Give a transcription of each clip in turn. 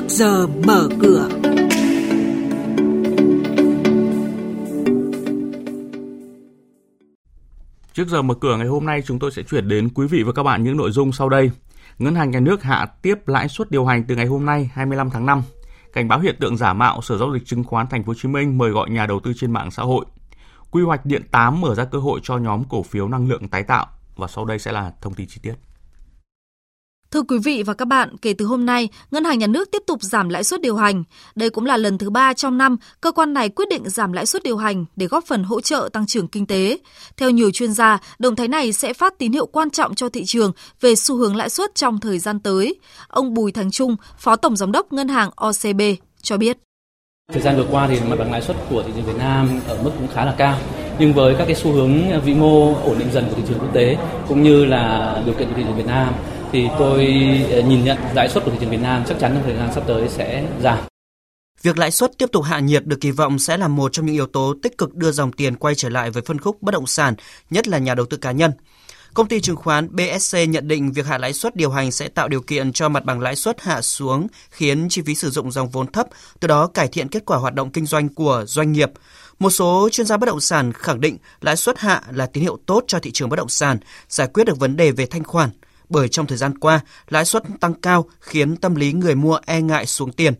trước giờ mở cửa. Trước giờ mở cửa ngày hôm nay, chúng tôi sẽ chuyển đến quý vị và các bạn những nội dung sau đây. Ngân hàng Nhà nước hạ tiếp lãi suất điều hành từ ngày hôm nay 25 tháng 5. Cảnh báo hiện tượng giả mạo, Sở giao dịch chứng khoán Thành phố Hồ Chí Minh mời gọi nhà đầu tư trên mạng xã hội. Quy hoạch điện 8 mở ra cơ hội cho nhóm cổ phiếu năng lượng tái tạo và sau đây sẽ là thông tin chi tiết. Thưa quý vị và các bạn, kể từ hôm nay, Ngân hàng Nhà nước tiếp tục giảm lãi suất điều hành. Đây cũng là lần thứ ba trong năm cơ quan này quyết định giảm lãi suất điều hành để góp phần hỗ trợ tăng trưởng kinh tế. Theo nhiều chuyên gia, động thái này sẽ phát tín hiệu quan trọng cho thị trường về xu hướng lãi suất trong thời gian tới. Ông Bùi Thành Trung, Phó Tổng Giám đốc Ngân hàng OCB cho biết. Thời gian vừa qua thì mặt bằng lãi suất của thị trường Việt Nam ở mức cũng khá là cao. Nhưng với các cái xu hướng vĩ mô ổn định dần của thị trường quốc tế cũng như là điều kiện của thị trường Việt Nam thì tôi ờ, nhìn nhận lãi suất của thị trường Việt Nam chắc chắn trong thời gian sắp tới sẽ giảm. Việc lãi suất tiếp tục hạ nhiệt được kỳ vọng sẽ là một trong những yếu tố tích cực đưa dòng tiền quay trở lại với phân khúc bất động sản, nhất là nhà đầu tư cá nhân. Công ty chứng khoán BSC nhận định việc hạ lãi suất điều hành sẽ tạo điều kiện cho mặt bằng lãi suất hạ xuống, khiến chi phí sử dụng dòng vốn thấp, từ đó cải thiện kết quả hoạt động kinh doanh của doanh nghiệp. Một số chuyên gia bất động sản khẳng định lãi suất hạ là tín hiệu tốt cho thị trường bất động sản, giải quyết được vấn đề về thanh khoản bởi trong thời gian qua, lãi suất tăng cao khiến tâm lý người mua e ngại xuống tiền.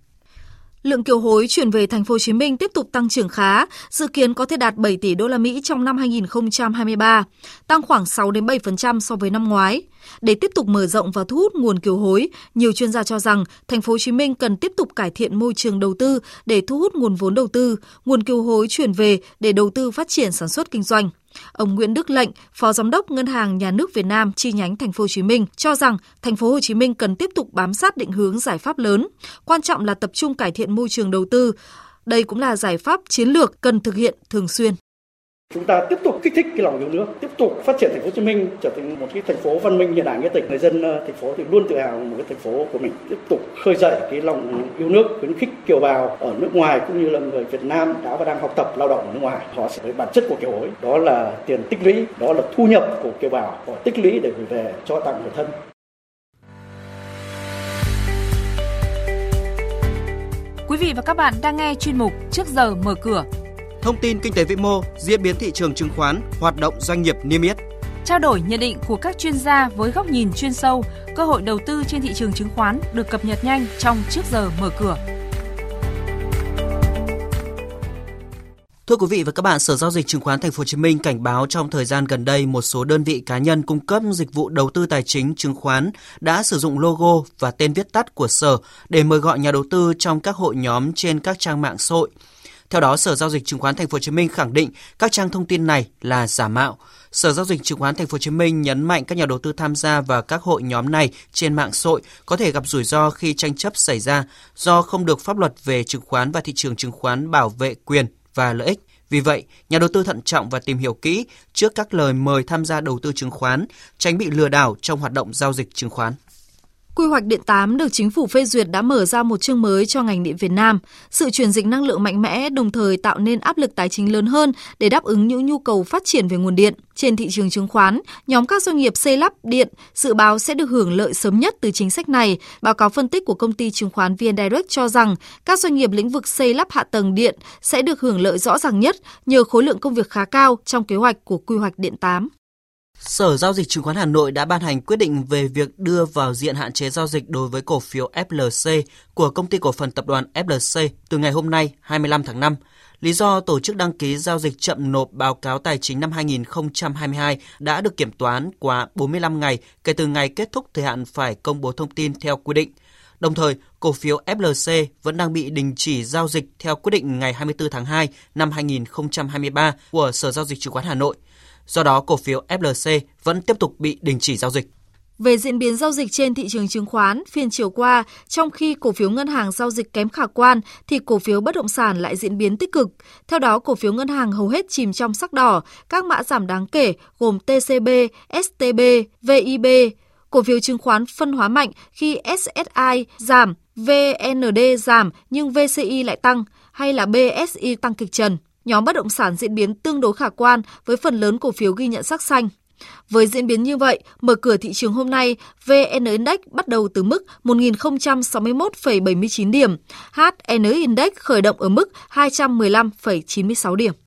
Lượng kiều hối chuyển về thành phố Hồ Chí Minh tiếp tục tăng trưởng khá, dự kiến có thể đạt 7 tỷ đô la Mỹ trong năm 2023, tăng khoảng 6 đến 7% so với năm ngoái. Để tiếp tục mở rộng và thu hút nguồn kiều hối, nhiều chuyên gia cho rằng thành phố Hồ Chí Minh cần tiếp tục cải thiện môi trường đầu tư để thu hút nguồn vốn đầu tư, nguồn kiều hối chuyển về để đầu tư phát triển sản xuất kinh doanh. Ông Nguyễn Đức Lệnh, Phó Giám đốc Ngân hàng Nhà nước Việt Nam chi nhánh Thành phố Hồ Chí Minh cho rằng Thành phố Hồ Chí Minh cần tiếp tục bám sát định hướng giải pháp lớn, quan trọng là tập trung cải thiện môi trường đầu tư. Đây cũng là giải pháp chiến lược cần thực hiện thường xuyên. Chúng ta tiếp tục kích thích cái lòng yêu nước, tiếp tục phát triển thành phố Hồ Chí Minh trở thành một cái thành phố văn minh hiện đại nghĩa tình. Người dân ờ, thành phố thì luôn tự hào một cái thành phố của mình. Tiếp tục khơi dậy cái lòng yêu nước, khuyến khích kiều bào ở nước ngoài cũng như là người Việt Nam đã và đang học tập lao động ở nước ngoài. Họ sẽ với bản chất của kiều hối, đó là tiền tích lũy, đó là thu nhập của kiều bào, họ tích lũy để gửi về cho tặng người thân. Quý vị và các bạn đang nghe chuyên mục Trước giờ mở cửa thông tin kinh tế vĩ mô, diễn biến thị trường chứng khoán, hoạt động doanh nghiệp niêm yết. Trao đổi nhận định của các chuyên gia với góc nhìn chuyên sâu, cơ hội đầu tư trên thị trường chứng khoán được cập nhật nhanh trong trước giờ mở cửa. Thưa quý vị và các bạn, Sở giao dịch chứng khoán Thành phố Hồ Chí Minh cảnh báo trong thời gian gần đây một số đơn vị cá nhân cung cấp dịch vụ đầu tư tài chính chứng khoán đã sử dụng logo và tên viết tắt của sở để mời gọi nhà đầu tư trong các hội nhóm trên các trang mạng xã hội. Theo đó, Sở giao dịch chứng khoán Thành phố Hồ Chí Minh khẳng định các trang thông tin này là giả mạo. Sở giao dịch chứng khoán Thành phố Hồ Chí Minh nhấn mạnh các nhà đầu tư tham gia vào các hội nhóm này trên mạng xã hội có thể gặp rủi ro khi tranh chấp xảy ra do không được pháp luật về chứng khoán và thị trường chứng khoán bảo vệ quyền và lợi ích. Vì vậy, nhà đầu tư thận trọng và tìm hiểu kỹ trước các lời mời tham gia đầu tư chứng khoán, tránh bị lừa đảo trong hoạt động giao dịch chứng khoán. Quy hoạch điện 8 được chính phủ phê duyệt đã mở ra một chương mới cho ngành điện Việt Nam. Sự chuyển dịch năng lượng mạnh mẽ đồng thời tạo nên áp lực tài chính lớn hơn để đáp ứng những nhu cầu phát triển về nguồn điện. Trên thị trường chứng khoán, nhóm các doanh nghiệp xây lắp điện dự báo sẽ được hưởng lợi sớm nhất từ chính sách này. Báo cáo phân tích của công ty chứng khoán VN Direct cho rằng các doanh nghiệp lĩnh vực xây lắp hạ tầng điện sẽ được hưởng lợi rõ ràng nhất nhờ khối lượng công việc khá cao trong kế hoạch của quy hoạch điện 8. Sở Giao dịch Chứng khoán Hà Nội đã ban hành quyết định về việc đưa vào diện hạn chế giao dịch đối với cổ phiếu FLC của công ty cổ phần tập đoàn FLC từ ngày hôm nay 25 tháng 5. Lý do tổ chức đăng ký giao dịch chậm nộp báo cáo tài chính năm 2022 đã được kiểm toán quá 45 ngày kể từ ngày kết thúc thời hạn phải công bố thông tin theo quy định. Đồng thời, cổ phiếu FLC vẫn đang bị đình chỉ giao dịch theo quyết định ngày 24 tháng 2 năm 2023 của Sở Giao dịch Chứng khoán Hà Nội – Do đó, cổ phiếu FLC vẫn tiếp tục bị đình chỉ giao dịch. Về diễn biến giao dịch trên thị trường chứng khoán, phiên chiều qua, trong khi cổ phiếu ngân hàng giao dịch kém khả quan thì cổ phiếu bất động sản lại diễn biến tích cực. Theo đó, cổ phiếu ngân hàng hầu hết chìm trong sắc đỏ, các mã giảm đáng kể gồm TCB, STB, VIB. Cổ phiếu chứng khoán phân hóa mạnh khi SSI giảm, VND giảm nhưng VCI lại tăng hay là BSI tăng kịch trần nhóm bất động sản diễn biến tương đối khả quan với phần lớn cổ phiếu ghi nhận sắc xanh. Với diễn biến như vậy, mở cửa thị trường hôm nay, VN Index bắt đầu từ mức 1.061,79 điểm, HN Index khởi động ở mức 215,96 điểm.